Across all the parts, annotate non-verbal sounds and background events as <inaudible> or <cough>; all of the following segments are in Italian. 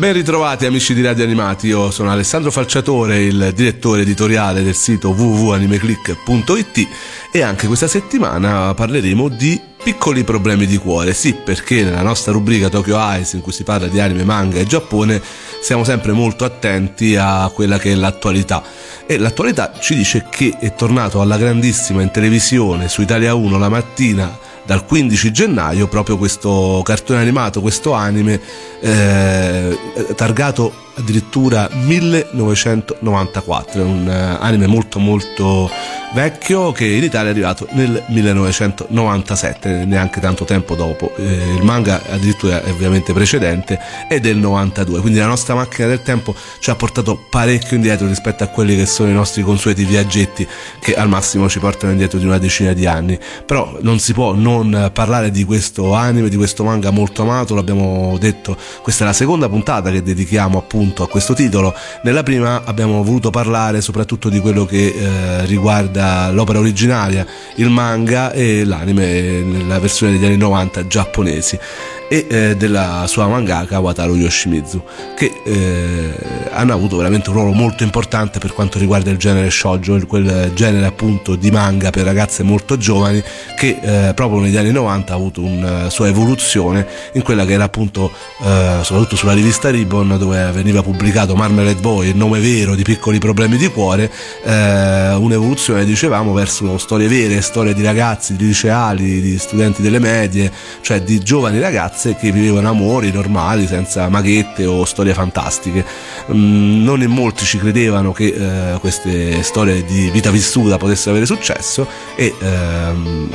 Ben ritrovati amici di Radio Animati, io sono Alessandro Falciatore, il direttore editoriale del sito www.animeclick.it e anche questa settimana parleremo di piccoli problemi di cuore. Sì, perché nella nostra rubrica Tokyo Eyes, in cui si parla di anime, manga e Giappone, siamo sempre molto attenti a quella che è l'attualità. E l'attualità ci dice che è tornato alla grandissima in televisione su Italia 1 la mattina dal 15 gennaio proprio questo cartone animato, questo anime eh, targato addirittura 1994, è un uh, anime molto molto vecchio che in Italia è arrivato nel 1997, neanche tanto tempo dopo. Eh, il manga addirittura è ovviamente precedente è del 92, quindi la nostra macchina del tempo ci ha portato parecchio indietro rispetto a quelli che sono i nostri consueti viaggetti che al massimo ci portano indietro di una decina di anni. Però non si può non parlare di questo anime, di questo manga molto amato, l'abbiamo detto, questa è la seconda puntata che dedichiamo appunto a questo titolo. Nella prima abbiamo voluto parlare soprattutto di quello che eh, riguarda l'opera originaria, il manga e l'anime nella versione degli anni 90 giapponesi e eh, della sua mangaka Wataru Yoshimizu che eh, hanno avuto veramente un ruolo molto importante per quanto riguarda il genere shoujo quel genere appunto di manga per ragazze molto giovani che eh, proprio negli anni 90 ha avuto una sua evoluzione in quella che era appunto eh, soprattutto sulla rivista Ribbon dove veniva pubblicato Marmalade Boy il nome vero di piccoli problemi di cuore eh, un'evoluzione dicevamo verso storie vere storie di ragazzi di liceali di studenti delle medie cioè di giovani ragazzi ragazze che vivevano amori normali senza maghette o storie fantastiche. Mm, non in molti ci credevano che eh, queste storie di vita vissuta potessero avere successo e ehm,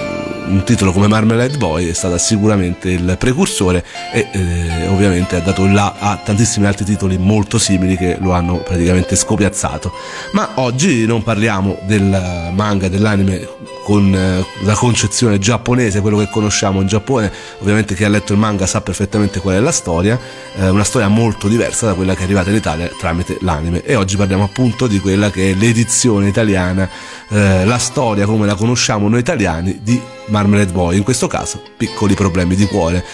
un titolo come Marmalade Boy è stato sicuramente il precursore e eh, ovviamente ha dato là a tantissimi altri titoli molto simili che lo hanno praticamente scopiazzato. Ma oggi non parliamo del manga, dell'anime con eh, la concezione giapponese, quello che conosciamo in Giappone, ovviamente chi ha letto il manga sa perfettamente qual è la storia, eh, una storia molto diversa da quella che è arrivata in Italia tramite l'anime. E oggi parliamo appunto di quella che è l'edizione italiana, eh, la storia come la conosciamo noi italiani di Marmalade Boy, in questo caso piccoli problemi di cuore.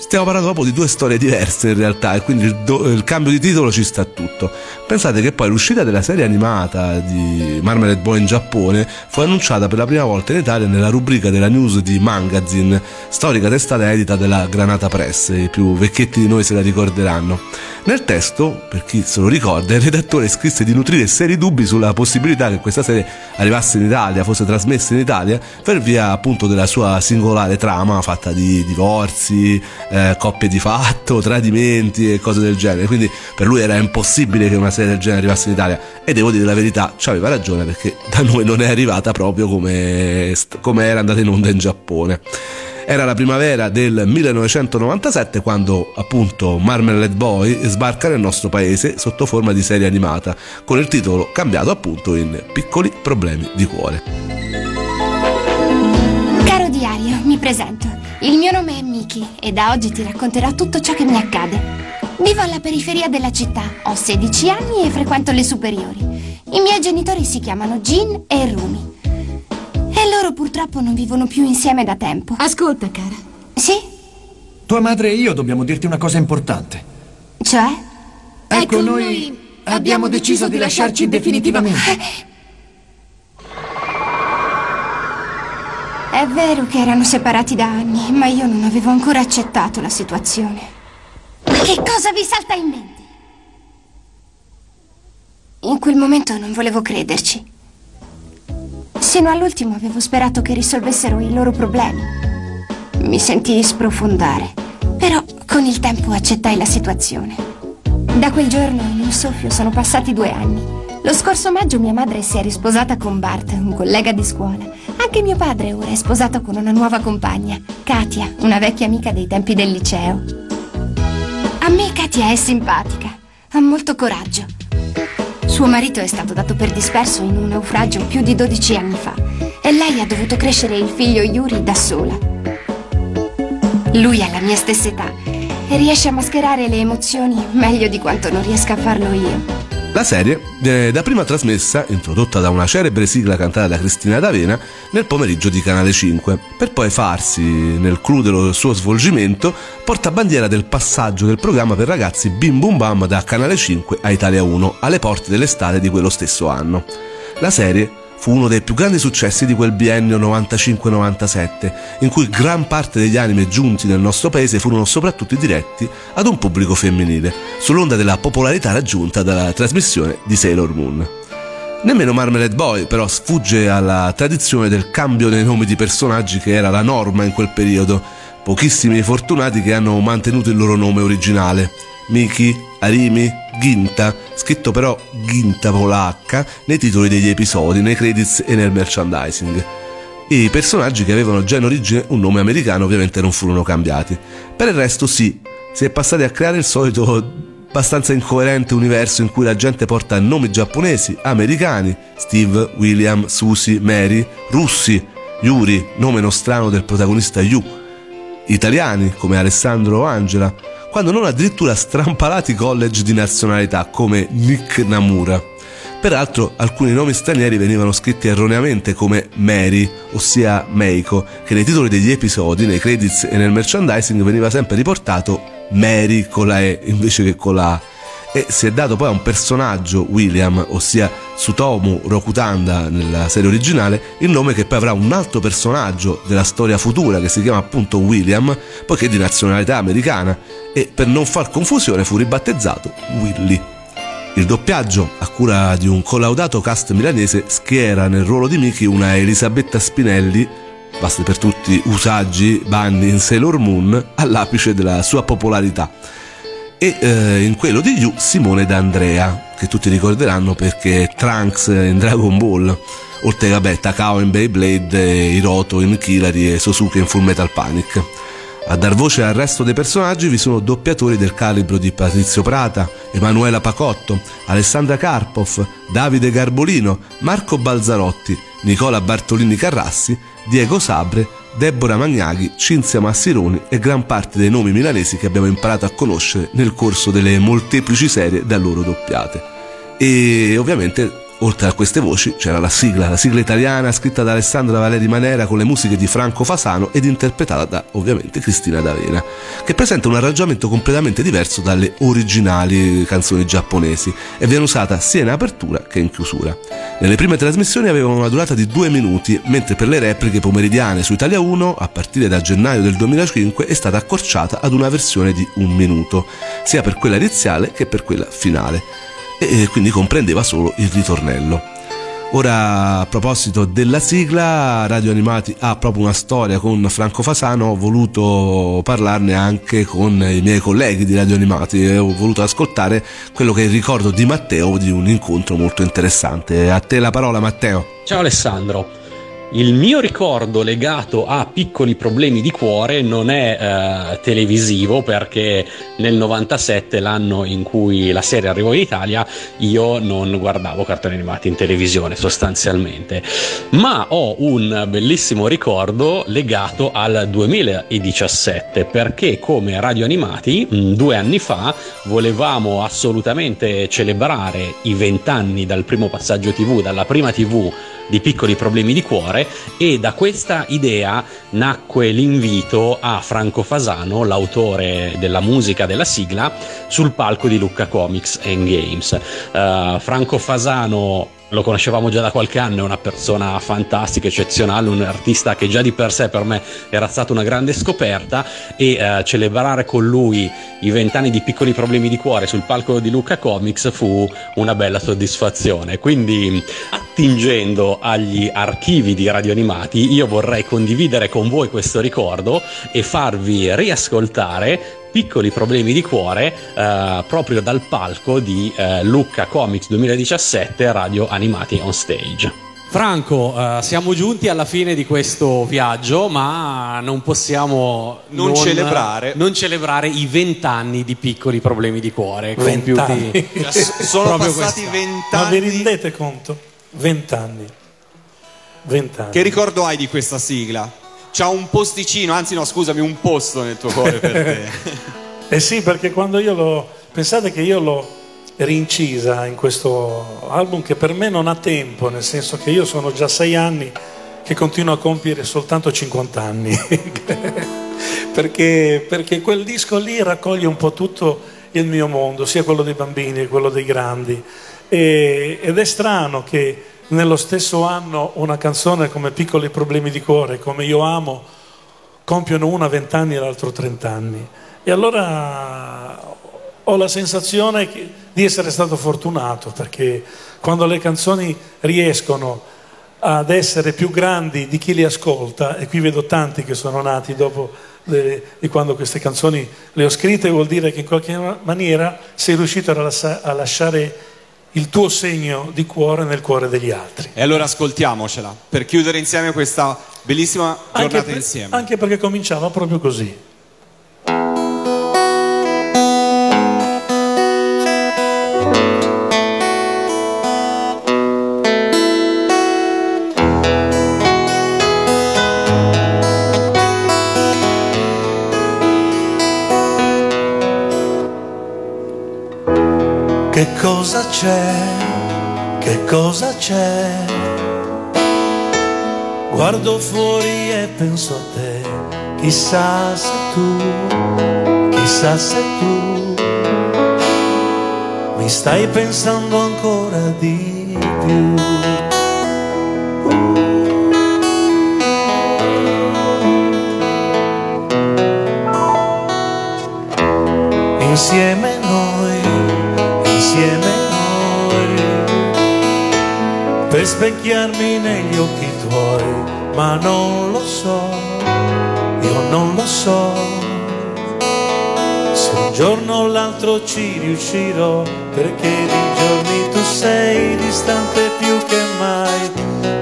Stiamo parlando proprio di due storie diverse in realtà e quindi il, do, il, cambio di titolo ci sta tutto. Pensate che poi l'uscita della serie animata di Marmalade Boy in Giappone fu annunciata per la prima volta in Italia nella rubrica della news di Magazine, storica testata edita della Granata Press, i più vecchietti di noi se la ricorderanno. Nel testo, per chi se lo ricorda, il redattore scrisse di nutrire seri dubbi sulla possibilità che questa serie arrivasse in Italia, fosse trasmessa in Italia, per via appunto della sua singolare trama fatta di divorzi, eh, coppie di fatto, tradimenti e cose del genere. Quindi per lui era impossibile che una serie del genere arrivasse in Italia. E devo dire la verità, ci aveva ragione perché da noi non è arrivata proprio come, come era andata in onda in Giappone. Era la primavera del 1997 quando appunto Marmalade Boy sbarca nel nostro paese sotto forma di serie animata, con il titolo cambiato appunto in Piccoli problemi di cuore. Caro diario, mi presento. Il mio nome è Miki e da oggi ti racconterò tutto ciò che mi accade. Vivo alla periferia della città, ho 16 anni e frequento le superiori. I miei genitori si chiamano Jin e Rumi. E loro purtroppo non vivono più insieme da tempo. Ascolta, cara. Sì? Tua madre e io dobbiamo dirti una cosa importante. Cioè? Ecco, ecco noi, noi abbiamo deciso di lasciarci definitivamente. È vero che erano separati da anni, ma io non avevo ancora accettato la situazione. Che cosa vi salta in mente? In quel momento non volevo crederci. Sino all'ultimo avevo sperato che risolvessero i loro problemi. Mi sentii sprofondare, però con il tempo accettai la situazione. Da quel giorno in un soffio sono passati due anni. Lo scorso maggio mia madre si è risposata con Bart, un collega di scuola. Anche mio padre ora è sposato con una nuova compagna, Katia, una vecchia amica dei tempi del liceo. A me Katia è simpatica, ha molto coraggio suo marito è stato dato per disperso in un naufragio più di 12 anni fa e lei ha dovuto crescere il figlio Yuri da sola. Lui ha la mia stessa età e riesce a mascherare le emozioni meglio di quanto non riesca a farlo io. La serie viene dapprima trasmessa, introdotta da una celebre sigla cantata da Cristina D'Avena, nel pomeriggio di Canale 5, per poi farsi, nel clou del suo svolgimento, portabandiera del passaggio del programma per ragazzi Bim Bum Bam da Canale 5 a Italia 1, alle porte dell'estate di quello stesso anno. La serie fu uno dei più grandi successi di quel biennio 95-97, in cui gran parte degli anime giunti nel nostro paese furono soprattutto diretti ad un pubblico femminile, sull'onda della popolarità raggiunta dalla trasmissione di Sailor Moon. Nemmeno Marmalade Boy però sfugge alla tradizione del cambio nei nomi di personaggi che era la norma in quel periodo, pochissimi fortunati che hanno mantenuto il loro nome originale. Miki, Arimi, Ginta, scritto però Ginta polacca nei titoli degli episodi, nei credits e nel merchandising. I personaggi che avevano già in origine un nome americano ovviamente non furono cambiati. Per il resto sì, si è passati a creare il solito abbastanza incoerente universo in cui la gente porta nomi giapponesi, americani, Steve, William, Susie, Mary, russi, Yuri, nome nostrano del protagonista Yu, italiani come Alessandro o Angela, quando non addirittura strampalati college di nazionalità come Nick Namura. Peraltro alcuni nomi stranieri venivano scritti erroneamente come Mary, ossia Meiko, che nei titoli degli episodi, nei credits e nel merchandising veniva sempre riportato Mary con la E invece che con la A e si è dato poi a un personaggio, William, ossia Sutomu Rokutanda nella serie originale, il nome che poi avrà un altro personaggio della storia futura che si chiama appunto William, poiché di nazionalità americana e per non far confusione fu ribattezzato Willy. Il doppiaggio, a cura di un collaudato cast milanese, schiera nel ruolo di Miki una Elisabetta Spinelli, basta per tutti usaggi, banni in Sailor Moon, all'apice della sua popolarità e eh, in quello di Yu Simone D'Andrea, che tutti ricorderanno perché è Trunks in Dragon Ball, oltre vabbè, Takao in Beyblade, Hiroto in Killary e Sosuke in Full Metal Panic. A dar voce al resto dei personaggi vi sono doppiatori del calibro di Patrizio Prata, Emanuela Pacotto, Alessandra Karpov, Davide Garbolino, Marco Balzarotti, Nicola Bartolini Carrassi, Diego Sabre Deborah Magnaghi, Cinzia Massironi e gran parte dei nomi milanesi che abbiamo imparato a conoscere nel corso delle molteplici serie da loro doppiate. E ovviamente Oltre a queste voci c'era la sigla, la sigla italiana scritta da Alessandra Valeri Manera con le musiche di Franco Fasano ed interpretata da ovviamente Cristina D'Avena, che presenta un arrangiamento completamente diverso dalle originali canzoni giapponesi e viene usata sia in apertura che in chiusura. Nelle prime trasmissioni avevano una durata di due minuti, mentre per le repliche pomeridiane su Italia 1, a partire da gennaio del 2005, è stata accorciata ad una versione di un minuto, sia per quella iniziale che per quella finale e quindi comprendeva solo il ritornello. Ora, a proposito della sigla, Radio Animati ha proprio una storia con Franco Fasano, ho voluto parlarne anche con i miei colleghi di Radio Animati ho voluto ascoltare quello che ricordo di Matteo di un incontro molto interessante. A te la parola Matteo. Ciao Alessandro. Il mio ricordo legato a piccoli problemi di cuore non è eh, televisivo perché nel 97, l'anno in cui la serie arrivò in Italia, io non guardavo cartoni animati in televisione sostanzialmente, ma ho un bellissimo ricordo legato al 2017 perché come Radio Animati mm, due anni fa volevamo assolutamente celebrare i vent'anni dal primo passaggio TV, dalla prima TV di piccoli problemi di cuore e da questa idea nacque l'invito a Franco Fasano, l'autore della musica della sigla, sul palco di Lucca Comics and Games. Uh, Franco Fasano lo conoscevamo già da qualche anno, è una persona fantastica, eccezionale, un artista che già di per sé per me era stata una grande scoperta e eh, celebrare con lui i vent'anni di piccoli problemi di cuore sul palco di Luca Comics fu una bella soddisfazione. Quindi attingendo agli archivi di Radio Animati io vorrei condividere con voi questo ricordo e farvi riascoltare piccoli problemi di cuore eh, proprio dal palco di eh, Lucca Comics 2017 Radio Animati on Stage. Franco, uh, siamo giunti alla fine di questo viaggio, ma non possiamo non, non celebrare. non celebrare i vent'anni di piccoli problemi di cuore compiuti. <laughs> Cioè, sono passati vent'anni. Ma vi rendete conto? Vent'anni. Vent'anni. Che ricordo hai di questa sigla? C'ha un posticino, anzi no, scusami, un posto nel tuo cuore per te. <laughs> eh sì, perché quando io l'ho... Pensate che io l'ho, rincisa in questo album che per me non ha tempo, nel senso che io sono già sei anni che continuo a compiere soltanto 50 anni, <laughs> perché, perché quel disco lì raccoglie un po' tutto il mio mondo, sia quello dei bambini che quello dei grandi. E, ed è strano che nello stesso anno una canzone come Piccoli problemi di cuore, come Io amo, compiono una vent'anni e l'altro trent'anni. E allora ho la sensazione di essere stato fortunato perché quando le canzoni riescono ad essere più grandi di chi le ascolta, e qui vedo tanti che sono nati dopo le, di quando queste canzoni le ho scritte, vuol dire che in qualche maniera sei riuscito a, lascia, a lasciare il tuo segno di cuore nel cuore degli altri. E allora ascoltiamocela per chiudere insieme questa bellissima giornata anche insieme. Anche perché cominciava proprio così. Che cosa c'è? Che cosa c'è? Guardo fuori e penso a te, chissà se tu, chissà se tu mi stai pensando ancora di più. Insieme per specchiarmi negli occhi tuoi, ma non lo so, io non lo so, se un giorno o l'altro ci riuscirò, perché di giorni tu sei distante più che mai,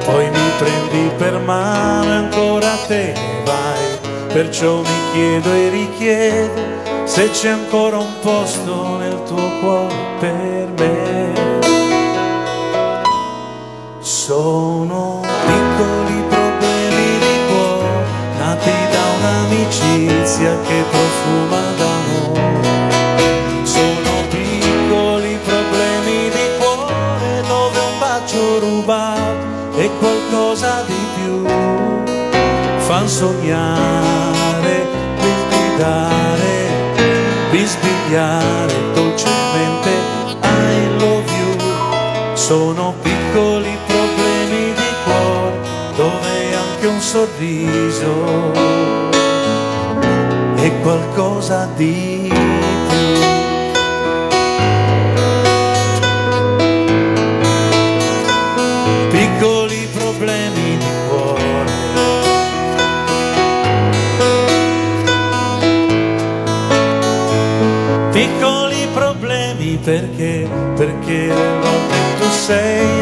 poi mi prendi per mano e ancora te ne vai, perciò mi chiedo e richiedo se c'è ancora un posto nel tuo cuore per me. Sono piccoli problemi di cuore nati da un'amicizia che profuma d'amore. Sono piccoli problemi di cuore dove un bacio rubato e qualcosa di più fan sognare, bisbigare, bisbigliare dolcemente I love you. Sono sorriso è qualcosa di più. Piccoli problemi di cuore piccoli problemi perché, perché a tu sei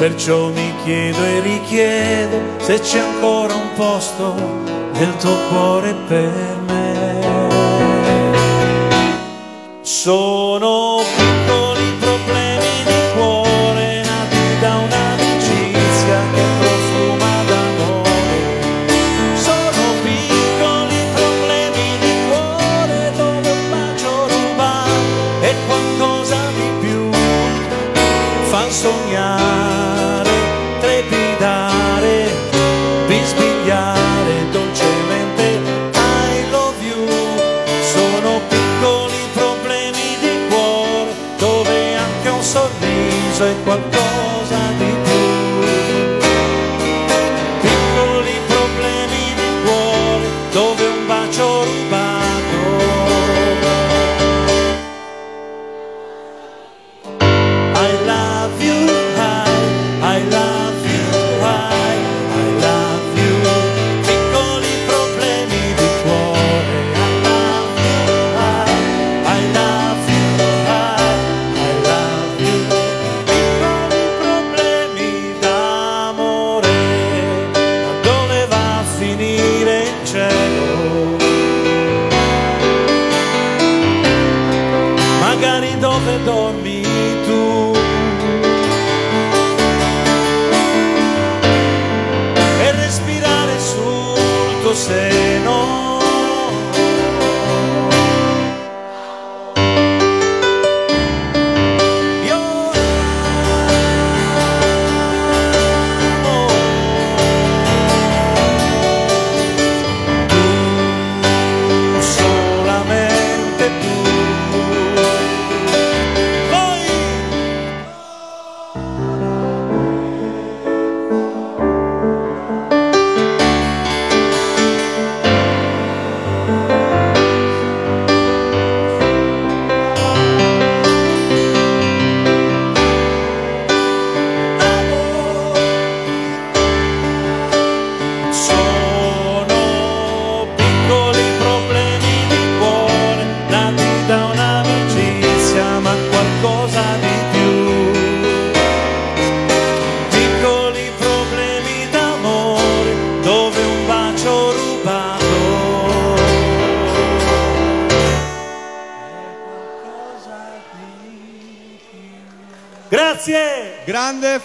perciò mi chiedo e richiedo se c'è ancora un posto nel tuo cuore per me. Sono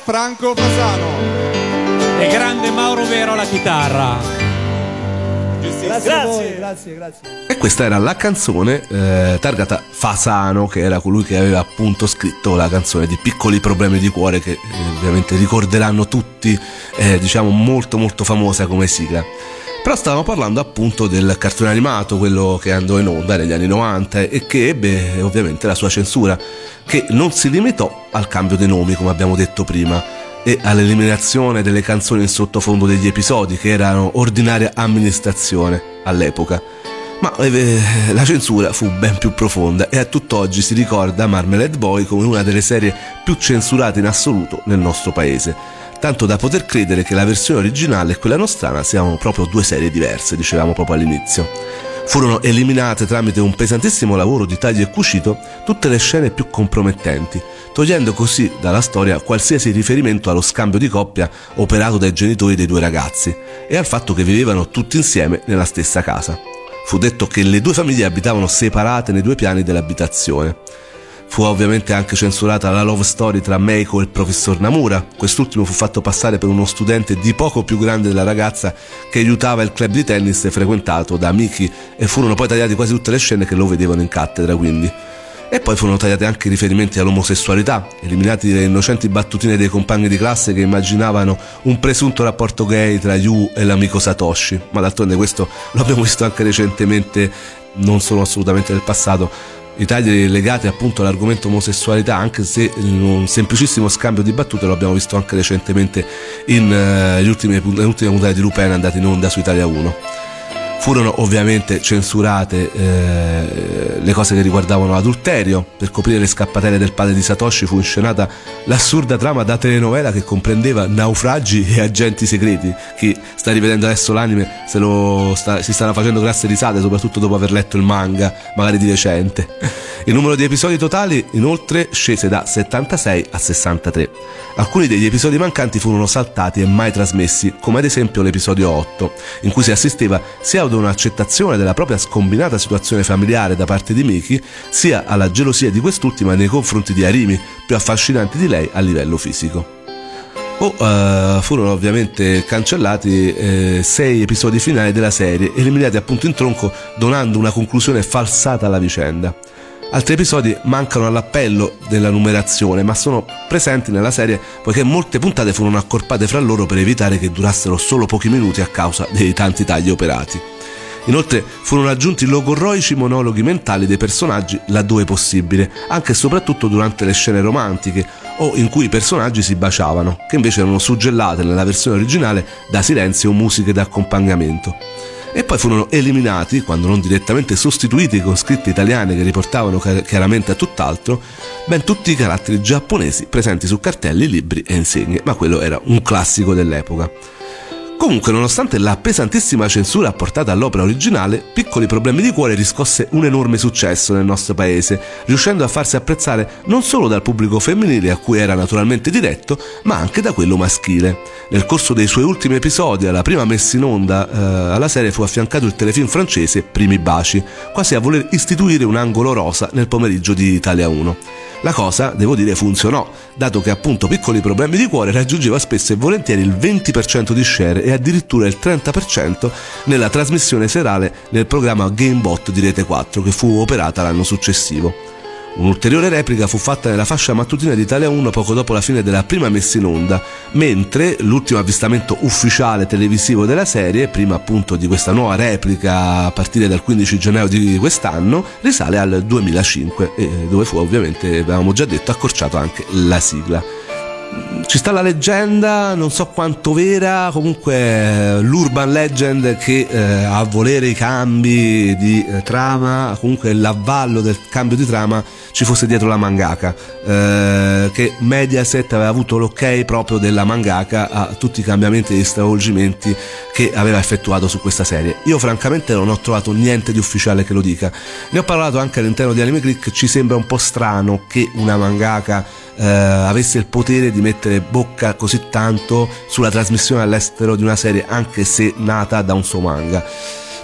Franco Fasano. E grande Mauro Vero alla chitarra. Grazie, voi, grazie, grazie. E questa era la canzone eh, targata Fasano, che era colui che aveva appunto scritto la canzone di Piccoli problemi di cuore, che eh, ovviamente ricorderanno tutti, eh, diciamo molto molto famosa come sigla. Però stavamo parlando appunto del cartone animato, quello che andò in onda negli anni 90 e che ebbe ovviamente la sua censura, che non si limitò al cambio dei nomi, come abbiamo detto prima, e all'eliminazione delle canzoni in sottofondo degli episodi, che erano ordinaria amministrazione all'epoca. Ma eh, la censura fu ben più profonda e a tutt'oggi si ricorda Marmalade Boy come una delle serie più censurate in assoluto nel nostro paese tanto da poter credere che la versione originale e quella nostrana siano proprio due serie diverse, dicevamo proprio all'inizio. Furono eliminate tramite un pesantissimo lavoro di taglio e cucito tutte le scene più compromettenti, togliendo così dalla storia qualsiasi riferimento allo scambio di coppia operato dai genitori dei due ragazzi e al fatto che vivevano tutti insieme nella stessa casa. Fu detto che le due famiglie abitavano separate nei due piani dell'abitazione. Fu ovviamente anche censurata la love story tra Meiko e il professor Namura. Quest'ultimo fu fatto passare per uno studente di poco più grande della ragazza che aiutava il club di tennis frequentato da Miki e furono poi tagliate quasi tutte le scene che lo vedevano in cattedra quindi. E poi furono tagliati anche i riferimenti all'omosessualità, eliminati le innocenti battutine dei compagni di classe che immaginavano un presunto rapporto gay tra Yu e l'amico Satoshi. Ma d'altronde questo <laughs> lo abbiamo visto anche recentemente, non sono assolutamente del passato, i tagli legati appunto all'argomento omosessualità, anche se in un semplicissimo scambio di battute lo abbiamo visto anche recentemente in, uh, ultime, nelle ultime puntate di Lupin andate in onda su Italia 1. Furono ovviamente censurate eh, le cose che riguardavano l'adulterio. Per coprire le scappatelle del padre di Satoshi fu inscenata l'assurda trama da telenovela che comprendeva naufragi e agenti segreti. Chi sta rivedendo adesso l'anime sta, si stanno facendo grasse risate, soprattutto dopo aver letto il manga, magari di recente. Il numero di episodi totali inoltre scese da 76 a 63. Alcuni degli episodi mancanti furono saltati e mai trasmessi, come ad esempio l'episodio 8, in cui si assisteva sia ad un'accettazione della propria scombinata situazione familiare da parte di Miki, sia alla gelosia di quest'ultima nei confronti di Arimi, più affascinanti di lei a livello fisico. O uh, furono ovviamente cancellati eh, sei episodi finali della serie, eliminati appunto in tronco, donando una conclusione falsata alla vicenda. Altri episodi mancano all'appello della numerazione, ma sono presenti nella serie poiché molte puntate furono accorpate fra loro per evitare che durassero solo pochi minuti a causa dei tanti tagli operati. Inoltre furono aggiunti logorroici monologhi mentali dei personaggi laddove possibile, anche e soprattutto durante le scene romantiche o in cui i personaggi si baciavano, che invece erano suggellate nella versione originale da silenzi o musiche d'accompagnamento e poi furono eliminati, quando non direttamente sostituiti con scritte italiane che riportavano chiaramente a tutt'altro, ben tutti i caratteri giapponesi presenti su cartelli, libri e insegne, ma quello era un classico dell'epoca. Comunque, nonostante la pesantissima censura apportata all'opera originale, Piccoli problemi di cuore riscosse un enorme successo nel nostro paese, riuscendo a farsi apprezzare non solo dal pubblico femminile a cui era naturalmente diretto, ma anche da quello maschile. Nel corso dei suoi ultimi episodi, alla prima messa in onda eh, alla serie fu affiancato il telefilm francese Primi baci, quasi a voler istituire un angolo rosa nel pomeriggio di Italia 1. La cosa, devo dire, funzionò, dato che appunto piccoli problemi di cuore raggiungeva spesso e volentieri il 20% di share e addirittura il 30% nella trasmissione serale nel programma Gamebot di Rete 4 che fu operata l'anno successivo. Un'ulteriore replica fu fatta nella fascia mattutina di Italia 1 poco dopo la fine della prima messa in onda, mentre l'ultimo avvistamento ufficiale televisivo della serie, prima appunto di questa nuova replica a partire dal 15 gennaio di quest'anno, risale al 2005, dove fu ovviamente, avevamo già detto, accorciato anche la sigla ci sta la leggenda, non so quanto vera, comunque l'urban legend che eh, a volere i cambi di eh, trama, comunque l'avvallo del cambio di trama ci fosse dietro la mangaka, eh, che Mediaset aveva avuto l'ok proprio della mangaka a tutti i cambiamenti e gli stravolgimenti che aveva effettuato su questa serie. Io francamente non ho trovato niente di ufficiale che lo dica. Ne ho parlato anche all'interno di Anime Click, ci sembra un po' strano che una mangaka eh, avesse il potere di mettere bocca così tanto sulla trasmissione all'estero di una serie anche se nata da un suo manga.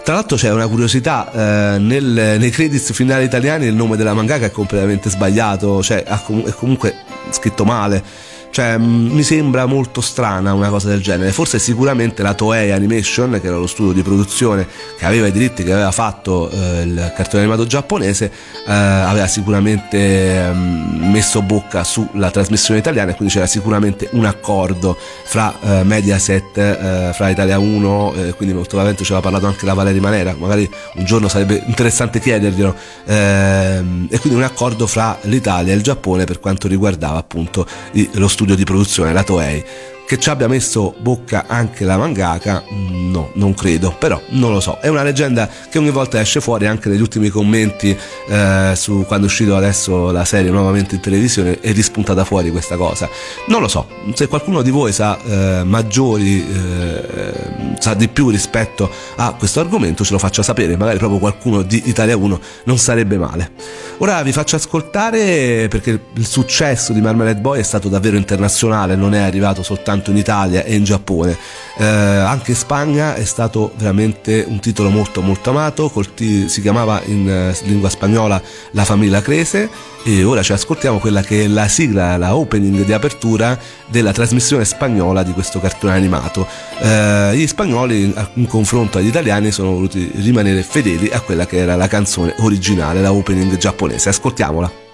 Tra l'altro c'è una curiosità, eh, nel, nei credits finali italiani il nome della mangaka è completamente sbagliato, cioè è comunque scritto male cioè, mm, mi sembra molto strana una cosa del genere. Forse sicuramente la Toei Animation, che era lo studio di produzione che aveva i diritti, che aveva fatto eh, il cartone animato giapponese, eh, aveva sicuramente mh, mm, messo bocca sulla trasmissione italiana e quindi c'era sicuramente un accordo fra eh, Mediaset, eh, fra Italia 1, eh, quindi molto probabilmente ci aveva parlato anche la Valeria Manera, magari un giorno sarebbe interessante chiederglielo, ehm, e quindi un accordo fra l'Italia e il Giappone per quanto riguardava appunto lo studio studio di produzione, la Toei. Che ci abbia messo bocca anche la mangaka, no, non credo, però non lo so. È una leggenda che ogni volta esce fuori anche negli ultimi commenti eh, su quando è uscito adesso la serie nuovamente in televisione è rispuntata fuori questa cosa. Non lo so, se qualcuno di voi sa eh, maggiori, eh, sa di più rispetto a questo argomento ce lo faccia sapere, magari proprio qualcuno di Italia 1 non sarebbe male. Ora vi faccio ascoltare perché il successo di Marmalade Boy è stato davvero internazionale, non è arrivato soltanto soltanto in Italia e in Giappone. Eh, anche in Spagna è stato veramente un titolo molto molto amato, t- si chiamava in eh, lingua spagnola La famiglia Crese e ora ci ascoltiamo quella che è la sigla, la opening di apertura della trasmissione spagnola di questo cartone animato. Eh, gli spagnoli in confronto agli italiani sono voluti rimanere fedeli a quella che era la canzone originale, la opening giapponese. Ascoltiamola.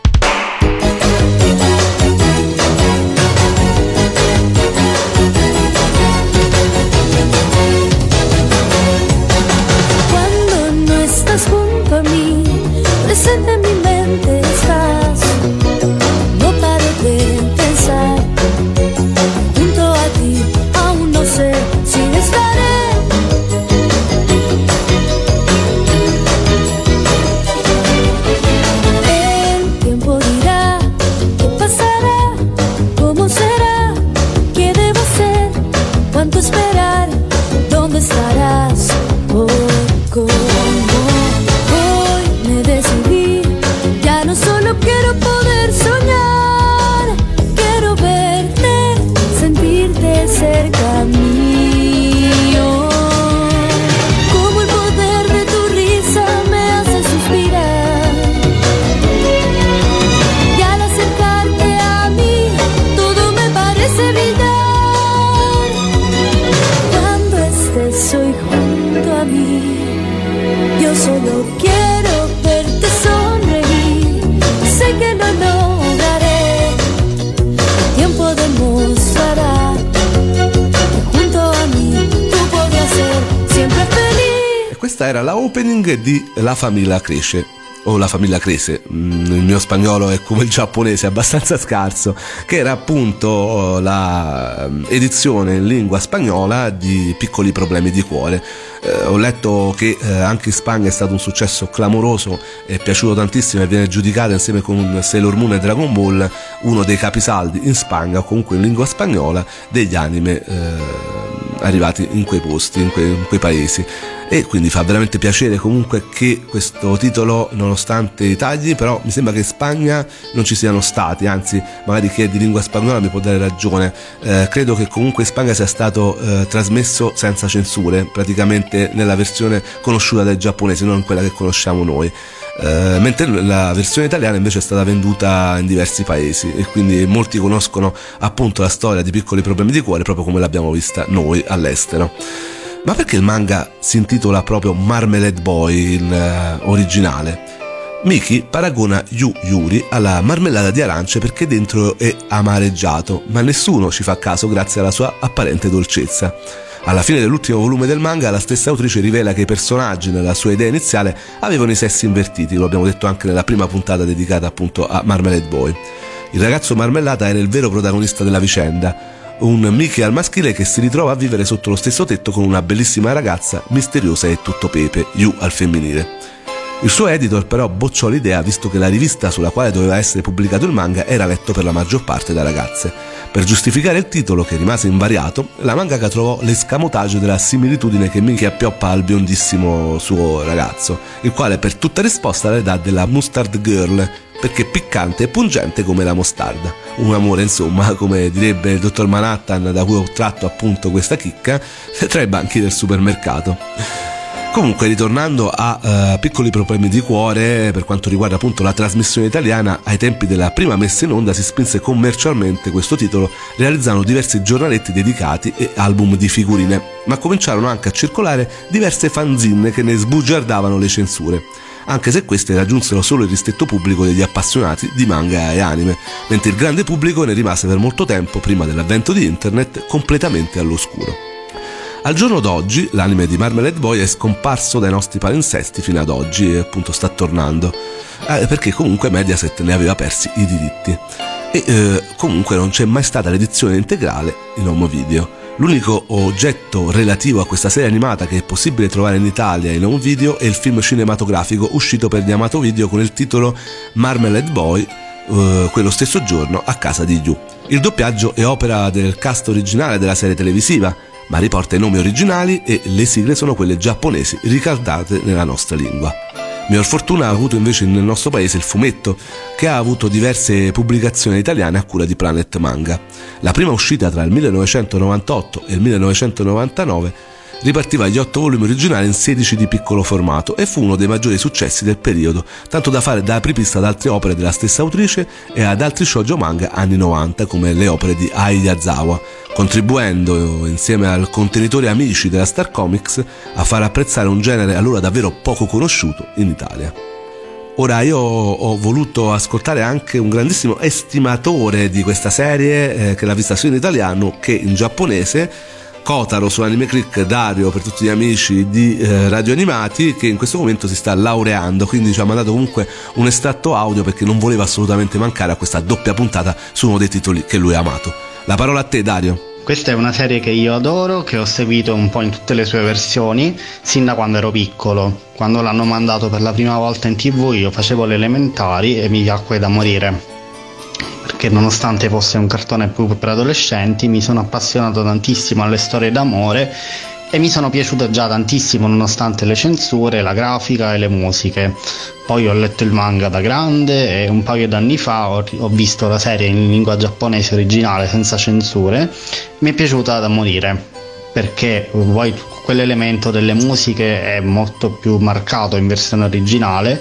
Era la opening di La famiglia cresce o la famiglia Crese, mm, il mio spagnolo è come il giapponese, abbastanza scarso, che era appunto la mm, edizione in lingua spagnola di Piccoli problemi di cuore. Eh, ho letto che eh, anche in Spagna è stato un successo clamoroso, è piaciuto tantissimo e viene giudicato insieme con Sailor Moon e Dragon Ball uno dei capisaldi in Spagna o comunque in lingua spagnola degli anime eh, arrivati in quei posti, in quei, in quei paesi e quindi fa veramente piacere comunque che questo titolo nonostante i tagli però mi sembra che in Spagna non ci siano stati anzi magari chi è di lingua spagnola mi può dare ragione eh, credo che comunque in Spagna sia stato eh, trasmesso senza censure praticamente nella versione conosciuta dai giapponesi non quella che conosciamo noi eh, mentre la versione italiana invece è stata venduta in diversi paesi e quindi molti conoscono appunto la storia di piccoli problemi di cuore proprio come l'abbiamo vista noi all'estero. Ma perché il manga si intitola proprio Marmalade Boy in uh, originale? Miki paragona Yu Yuri alla marmellata di arance perché dentro è amareggiato, ma nessuno ci fa caso grazie alla sua apparente dolcezza. Alla fine dell'ultimo volume del manga la stessa autrice rivela che i personaggi nella sua idea iniziale avevano i sessi invertiti, lo abbiamo detto anche nella prima puntata dedicata appunto a Marmalade Boy. Il ragazzo marmellata era il vero protagonista della vicenda, un Mickey al maschile che si ritrova a vivere sotto lo stesso tetto con una bellissima ragazza misteriosa e tutto pepe, Yu al femminile. Il suo editor però bocciò l'idea visto che la rivista sulla quale doveva essere pubblicato il manga era letto per la maggior parte da ragazze. Per giustificare il titolo, che rimase invariato, la mangaka trovò l'escamotaggio della similitudine che Mickey appioppa al biondissimo suo ragazzo, il quale per tutta risposta le dà della mustard girl, perché piccante e pungente come la mostarda. Un amore, insomma, come direbbe il dottor Manhattan, da cui ho tratto appunto questa chicca, tra i banchi del supermercato. Comunque, ritornando a uh, piccoli problemi di cuore, per quanto riguarda appunto la trasmissione italiana, ai tempi della prima messa in onda si spinse commercialmente questo titolo, realizzando diversi giornaletti dedicati e album di figurine, ma cominciarono anche a circolare diverse fanzine che ne sbugiardavano le censure anche se queste raggiunsero solo il rispetto pubblico degli appassionati di manga e anime, mentre il grande pubblico ne rimase per molto tempo, prima dell'avvento di internet, completamente all'oscuro. Al giorno d'oggi l'anime di Marmalade Boy è scomparso dai nostri palinsesti fino ad oggi e appunto sta tornando, eh, perché comunque Mediaset ne aveva persi i diritti. E eh, comunque non c'è mai stata l'edizione integrale in home video. L'unico oggetto relativo a questa serie animata che è possibile trovare in Italia in home video è il film cinematografico uscito per Yamato Video con il titolo Marmalade Boy, eh, quello stesso giorno a casa di Yu. Il doppiaggio è opera del cast originale della serie televisiva, ma riporta i nomi originali e le sigle sono quelle giapponesi ricaldate nella nostra lingua. Miglior fortuna ha avuto invece nel nostro paese il fumetto, che ha avuto diverse pubblicazioni italiane a cura di Planet Manga. La prima uscita tra il 1998 e il 1999 ripartiva gli otto volumi originali in 16 di piccolo formato e fu uno dei maggiori successi del periodo, tanto da fare da apripista ad altre opere della stessa autrice e ad altri shoujo manga anni 90 come le opere di Ai Yazawa, contribuendo insieme al contenitore amici della Star Comics a far apprezzare un genere allora davvero poco conosciuto in Italia. Ora io ho voluto ascoltare anche un grandissimo estimatore di questa serie eh, che l'ha vista sia in italiano che in giapponese Kotaro su Anime Click, Dario per tutti gli amici di eh, Radio Animati che in questo momento si sta laureando, quindi ci ha mandato comunque un estratto audio perché non voleva assolutamente mancare a questa doppia puntata su uno dei titoli che lui ha amato. La parola a te Dario. Questa è una serie che io adoro, che ho seguito un po' in tutte le sue versioni, sin da quando ero piccolo. Quando l'hanno mandato per la prima volta in tv io facevo le elementari e mi piacque da morire perché nonostante fosse un cartone più per adolescenti mi sono appassionato tantissimo alle storie d'amore e mi sono piaciute già tantissimo nonostante le censure, la grafica e le musiche. Poi ho letto il manga da grande e un paio d'anni fa ho, ho visto la serie in lingua giapponese originale senza censure. Mi è piaciuta da morire perché poi quell'elemento delle musiche è molto più marcato in versione originale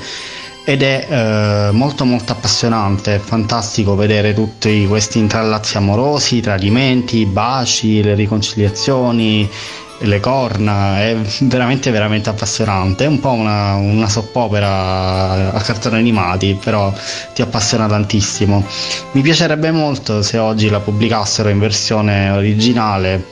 ed è eh, molto molto appassionante, è fantastico vedere tutti questi intrallazzi amorosi, tradimenti, baci, le riconciliazioni, le corna, è veramente veramente appassionante, è un po' una, una soppopera a cartoni animati, però ti appassiona tantissimo. Mi piacerebbe molto se oggi la pubblicassero in versione originale,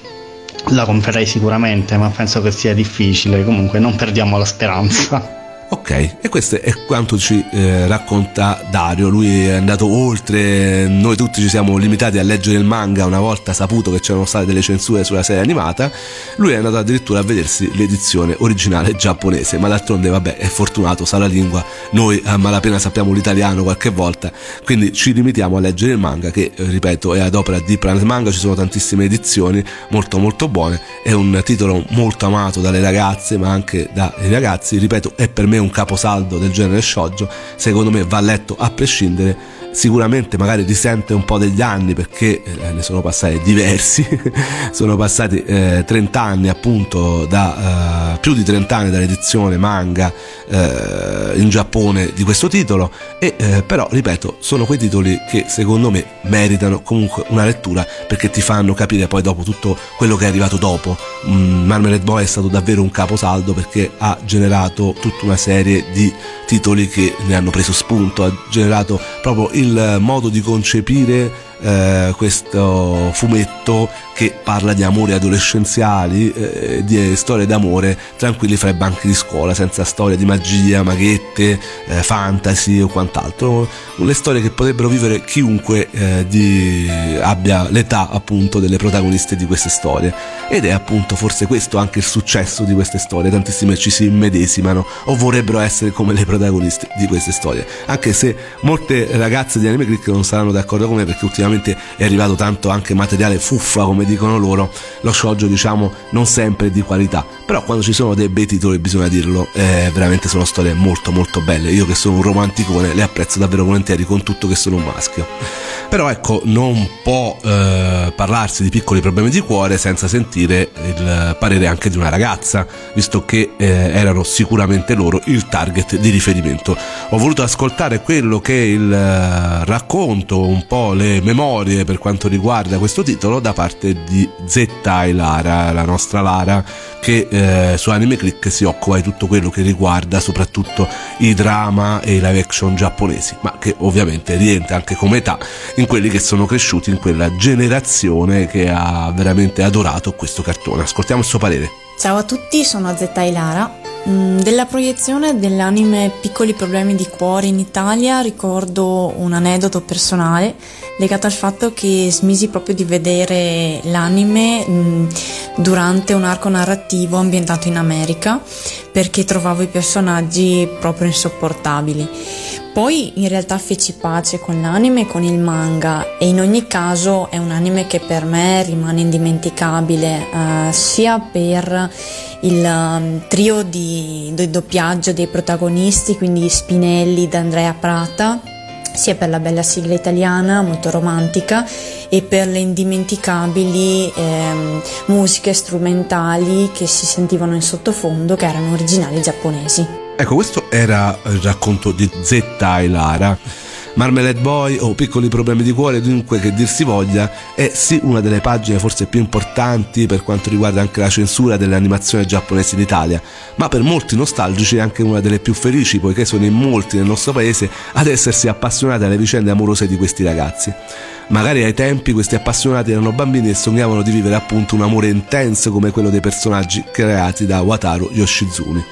la comprerei sicuramente, ma penso che sia difficile, comunque non perdiamo la speranza. Ok, e questo è quanto ci eh, racconta Dario. Lui è andato oltre, noi tutti ci siamo limitati a leggere il manga una volta saputo che c'erano state delle censure sulla serie animata. Lui è andato addirittura a vedersi l'edizione originale giapponese, ma d'altronde, vabbè, è fortunato, sa la lingua. Noi a malapena sappiamo l'italiano qualche volta, quindi ci limitiamo a leggere il manga, che ripeto è ad opera di Planet Manga. Ci sono tantissime edizioni molto molto buone. È un titolo molto amato dalle ragazze, ma anche dai ragazzi. Ripeto, è per me un un caposaldo del genere shoujo, secondo me va letto a prescindere sicuramente magari risente un po' degli anni perché eh, ne sono passati diversi, <laughs> sono passati eh, 30 anni appunto da eh, più di 30 anni dall'edizione manga eh, in Giappone di questo titolo e eh, però ripeto sono quei titoli che secondo me meritano comunque una lettura perché ti fanno capire poi dopo tutto quello che è arrivato dopo. Mm, Marmalade Boy è stato davvero un caposaldo perché ha generato tutta una serie di titoli che ne hanno preso spunto, ha generato proprio il il modo di concepire eh, questo fumetto che parla di amori adolescenziali, eh, di storie d'amore tranquilli fra i banchi di scuola, senza storie di magia, maghette, eh, fantasy o quant'altro. Le storie che potrebbero vivere chiunque eh, di, abbia l'età appunto delle protagoniste di queste storie. Ed è appunto forse questo anche il successo di queste storie. Tantissime ci si immedesimano o vorrebbero essere come le protagoniste di queste storie. Anche se molte ragazze di Anime Click non saranno d'accordo con me perché ultimamente è arrivato tanto anche materiale fuffa come dicono loro, lo shoujo diciamo non sempre di qualità, però quando ci sono dei bei titoli bisogna dirlo, eh, veramente sono storie molto molto belle, io che sono un romanticone le apprezzo davvero volentieri con tutto che sono un maschio. Però ecco, non può eh, parlarsi di piccoli problemi di cuore senza sentire il parere anche di una ragazza, visto che eh, erano sicuramente loro il target di riferimento. Ho voluto ascoltare quello che il eh, racconto, un po' le memorie per quanto riguarda questo titolo da parte di Zetta e Lara, la nostra Lara, che eh, su Anime Click si occupa di tutto quello che riguarda soprattutto i drama e i live action giapponesi, ma che ovviamente rientra anche come età in quelli che sono cresciuti in quella generazione che ha veramente adorato questo cartone. Ascoltiamo il suo parere. Ciao a tutti, sono Zetta Ilara. Mm, della proiezione dell'anime Piccoli problemi di cuore in Italia ricordo un aneddoto personale legato al fatto che smisi proprio di vedere l'anime mm, durante un arco narrativo ambientato in America perché trovavo i personaggi proprio insopportabili. Poi in realtà feci pace con l'anime e con il manga e in ogni caso è un anime che per me rimane indimenticabile eh, sia per il um, trio di, di doppiaggio dei protagonisti, quindi Spinelli, D'Andrea Prata, sia per la bella sigla italiana molto romantica e per le indimenticabili ehm, musiche strumentali che si sentivano in sottofondo che erano originali giapponesi. Ecco, questo era il racconto di Zetta e Lara. Marmalade Boy o Piccoli problemi di cuore, dunque che dir si voglia, è sì una delle pagine forse più importanti per quanto riguarda anche la censura dell'animazione giapponese in Italia, ma per molti nostalgici è anche una delle più felici, poiché sono in molti nel nostro paese ad essersi appassionati alle vicende amorose di questi ragazzi. Magari ai tempi questi appassionati erano bambini e sognavano di vivere appunto un amore intenso come quello dei personaggi creati da Wataru Yoshizumi.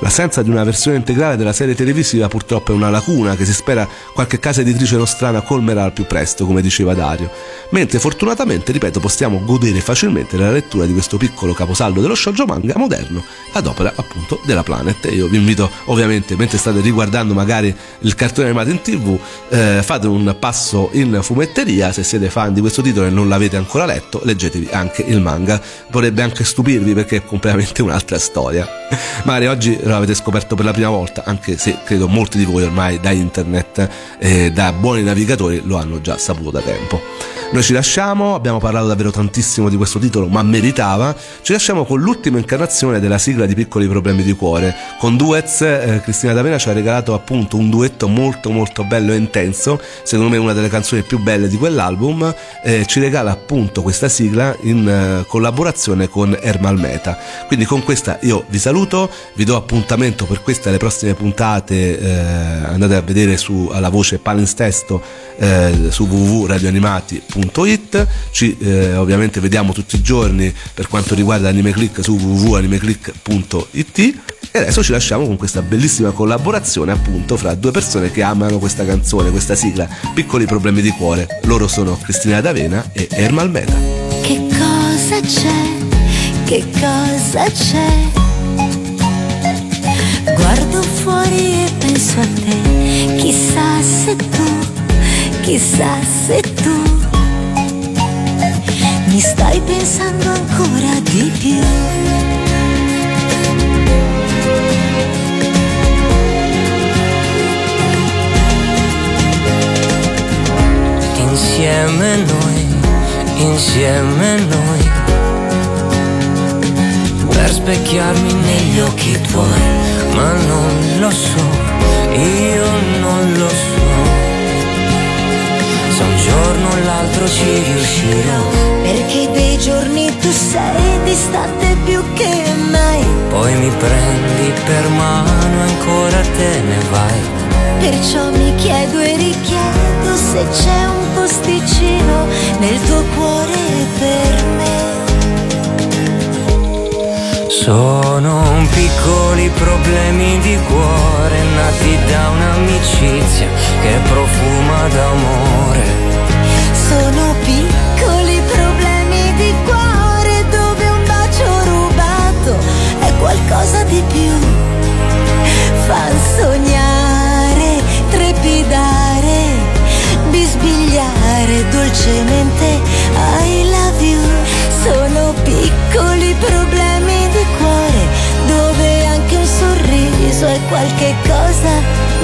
L'assenza di una versione integrale della serie televisiva purtroppo è una lacuna che si spera qualche casa editrice nostrana colmerà al più presto, come diceva Dario. Mentre fortunatamente, ripeto, possiamo godere facilmente della lettura di questo piccolo caposaldo dello shoujo manga moderno ad opera appunto della Planet. io vi invito ovviamente, mentre state riguardando magari il cartone animato in tv, eh, fate un passo in fumetteria, se siete fan di questo titolo e non l'avete ancora letto, leggetevi anche il manga. Vorrebbe anche stupirvi perché è completamente un'altra storia. Magari oggi l'avete scoperto per la prima volta, anche se credo molti di voi ormai da internet e da buoni navigatori lo hanno già saputo da tempo. Noi ci lasciamo, abbiamo parlato davvero tantissimo di questo titolo, ma meritava. Ci lasciamo con l'ultima incarnazione della sigla di Piccoli problemi di cuore. Con Duets, eh, Cristina D'Avena ci ha regalato appunto un duetto molto molto bello e intenso, secondo me una delle canzoni più belle di quell'album. Eh, ci regala appunto questa sigla in eh, collaborazione con Ermal Meta. Quindi con questa io vi saluto, vi do appuntamento per queste e le prossime puntate. Eh, andate a vedere su, alla voce palinstesto eh, su www.radioanimati.com www.animeclick.it ci eh, ovviamente vediamo tutti i giorni per quanto riguarda Anime Click su www.animeclick.it e adesso ci lasciamo con questa bellissima collaborazione appunto fra due persone che amano questa canzone, questa sigla, Piccoli problemi di cuore. Loro sono Cristina D'Avena e Ermal Meta. Che cosa c'è? Che cosa c'è? Penso a te, chissà se tu, chissà se tu mi stai pensando ancora di più. Insieme noi, insieme noi, specchiarmi negli occhi tuoi, ma non lo so, io non lo so se un giorno o l'altro ci riuscirò. Perché dei giorni tu sei distante più che mai. Poi mi prendi per mano e ancora te ne vai. Perciò mi chiedo e richiedo se c'è un posticino nel tuo cuore per me. Sono piccoli problemi di cuore nati da un'amicizia che profuma d'amore. Sono piccoli problemi di cuore dove un bacio rubato è qualcosa di più. Fa sognare, trepidare, bisbigliare dolcemente ai lati addosso è qualche cosa